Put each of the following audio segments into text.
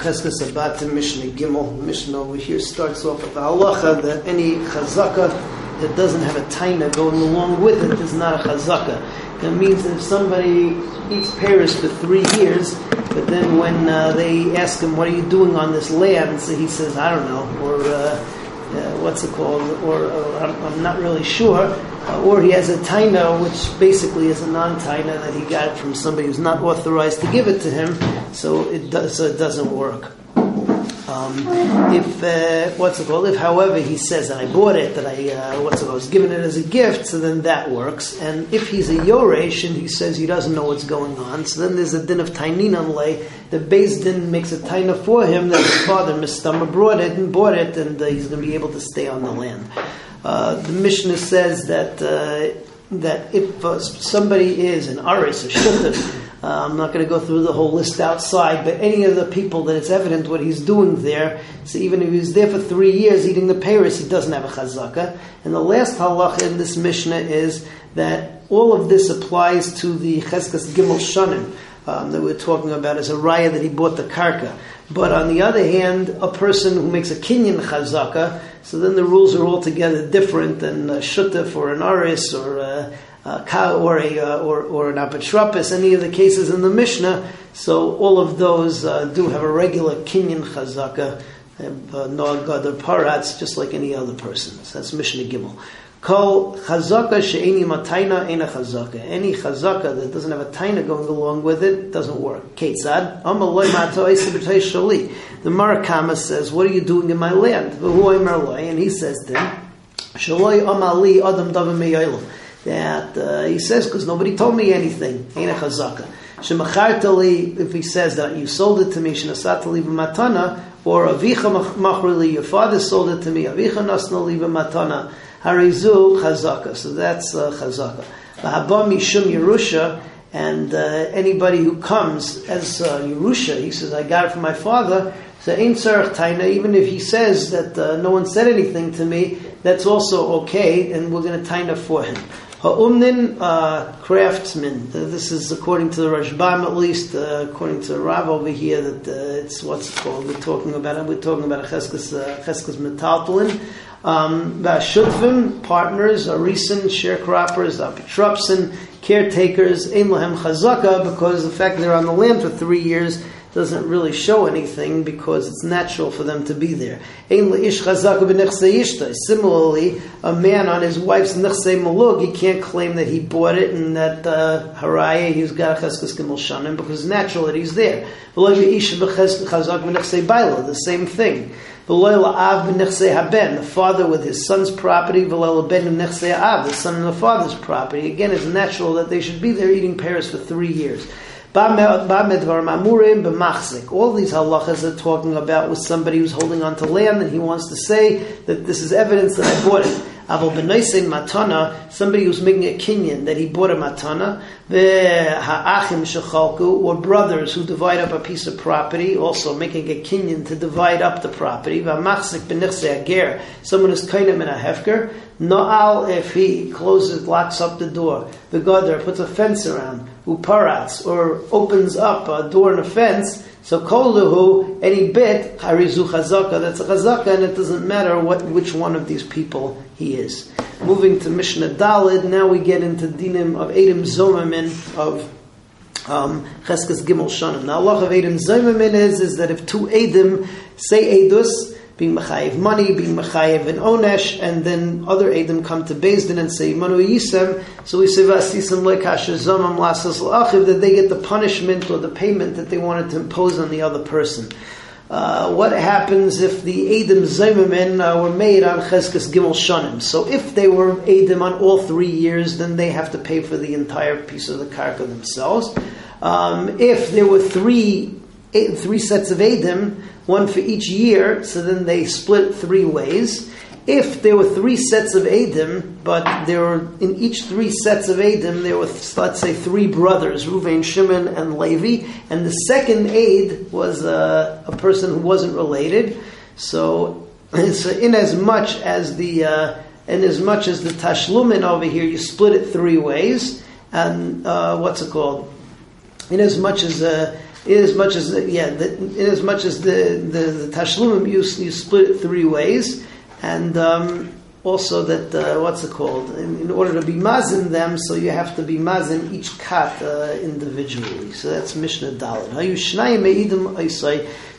Cheskes Abatim Mishnah Gimel. Mishnah over here starts off with the halacha that any chazaka that doesn't have a taina going along with it is not a chazaka. That means that if somebody eats pears for three years, but then when uh, they ask him, "What are you doing on this land?" so he says, "I don't know," or uh, uh, what's it called, or I'm, not really sure, uh, or he has a taina, which basically is a non-taina that he got from somebody who's not authorized to give it to him, so it so it doesn't work. Um, if uh, what's it called? If, however, he says that I bought it, that I uh, what's it called, I was given it as a gift, so then that works. And if he's a yoresh and he says he doesn't know what's going on, so then there's a din of tainin lay. The beis din makes a taina for him that his father Mistama brought it and bought it, and uh, he's going to be able to stay on the land. Uh, the Mishnah says that uh, that if uh, somebody is an aris, a shuttif, uh, I'm not going to go through the whole list outside, but any of the people that it's evident what he's doing there, so even if he's there for three years eating the peiros, he doesn't have a chazaka. And the last halacha in this Mishnah is that all of this applies to the Cheskas Gimel Shanim um, that we're talking about as a raya that he bought the karka. But on the other hand, a person who makes a kinyan chazaka, so then the rules are altogether different than a or an aris or a, uh, or a uh, or, or an apotropis, any of the cases in the Mishnah. So all of those uh, do have a regular kinyan chazaka, uh, no gadar parats, just like any other person. So that's Mishnah Gimel. Kol chazaka she'eni mataina ena chazaka. Any chazaka that doesn't have a taina going along with it doesn't work. Ketzad amaloi mato shali. The Marakama says, "What are you doing in my land?" And he says to him, "Shaloi amali adam davim that uh, he says because nobody told me anything. Ain't a chazaka. If he says that you sold it to me, shenasatali b'matana, or avicha machrili, your father sold it to me, avicha nasnali b'matana, harizu chazaka. So that's uh, chazaka. V'haba mishum Yerusha, and uh, anybody who comes as uh, Yerusha, he says, I got it from my father, so ain't tzarech taina, even if he says that uh, no one said anything to me, that's also okay, and we're going to taina for him. Ha'umnin uh, craftsman. This is according to the Rashbam, at least uh, according to Rav over here. That uh, it's what's it called. We're talking about. We're talking about a cheskes uh, cheskes metaltalin. Um, Shutfim, partners, Arisin, sharecroppers, Apotropsin, caretakers, Ein Chazaka, because the fact they're on the land for three years doesn't really show anything because it's natural for them to be there. Similarly, a man on his wife's nechse malug, he can't claim that he bought it and that uh, haraya he's got a cheskes gimel shanim because it's natural that he's there. The same thing. The father with his son's property, the son and the father's property. Again, it's natural that they should be there eating pears for three years. All these halachas are talking about with somebody who's holding on to land and he wants to say that this is evidence that I bought it. Aval b'noisein matana, somebody who's making a kinyan that he bought a matana, ha'achim shechalku, or brothers who divide up a piece of property, also making a kinyan to divide up the property. V'amachzik b'nichse ager, someone is kainim in a hefker. No'al, if he closes, locks up the door, the gadar puts a fence around, uparats, or opens up a door and a fence, so koluhu, any bit, harizu chazaka, that's a chazaka, and it doesn't matter what which one of these people he is. Moving to Mishnah Dalid, now we get into dinim of Edim Zomamin of um, Cheskes Gimel Shanim. Now Allah of Edim Zomamin is, is that if two Edim say Edus, being Machayev money, being Machayev and Onesh, and then other Edim come to Bezdin and say Manu Yisem, so we say Vasisem Lekasha Zomam Lasas L'achiv, that they get the punishment or the payment that they wanted to impose on the other person. Uh, what happens if the Edim Zaymamin uh, were made on Cheskes Gimel Shanim? So if they were Edim on all three years, then they have to pay for the entire piece of the karka themselves. Um, if there were three three sets of Edim, one for each year, so then they split three ways. If there were three sets of Edim, but there were in each three sets of Edim, there were let's say three brothers, Ruvain, Shimon, and Levi, and the second Aid was uh, a person who wasn't related. So, so in as much as the uh, as much as the Tashlumin over here, you split it three ways, and uh, what's it called? In as much as uh, in as much as the, yeah, the, in as much as the the, the tashlumim you you split it three ways, and um, also that uh, what's it called? In, in, order to be mazin them, so you have to be mazin each kat uh, individually. So that's Mishnah Dalit.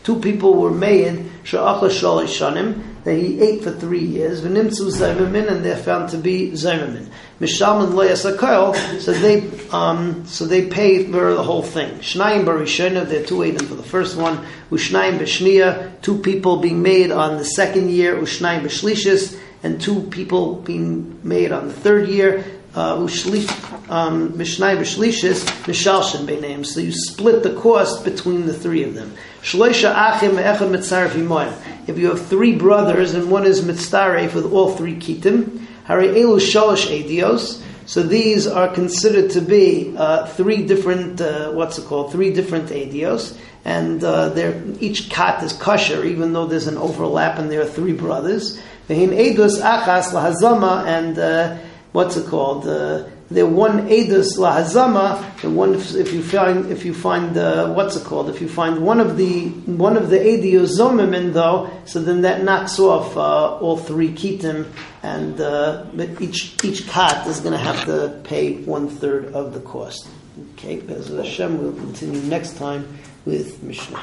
Two people were made she'achla shalish shanim that he ate for three years. V'nimtzu zaymamin, and they're found to be zaymamin. Mishalman loyasakayel, so they um, so they pay for the whole thing. Shnayim barishona, they're two edim for the first one. Ushnayim b'shniya, two people being made on the second year. Ushnayim b'shlishis, and two people being made on the third year. Uh, um, Mishnai b'shlishis, mishalshin beinaim. So you split the cost between the three of them. Shloisha achim echad mitzaref If you have three brothers and one is mitzaref with all three kitim, hari elu shalosh edios. So these are considered to be uh, three different, uh, what's it called? Three different adios, and uh, each kat is kosher, even though there's an overlap and there are three brothers. V'hin edus achas lahazama, and uh, what's it called? Uh, the one edus lahazama, the one if you find if you find uh, what's it called? If you find one of the one of the ediozomim though, so then that knocks off uh, all three kitim, and uh, each each kat is going to have to pay one third of the cost. Okay, Bez Hashem, we'll continue next time with Mishnah.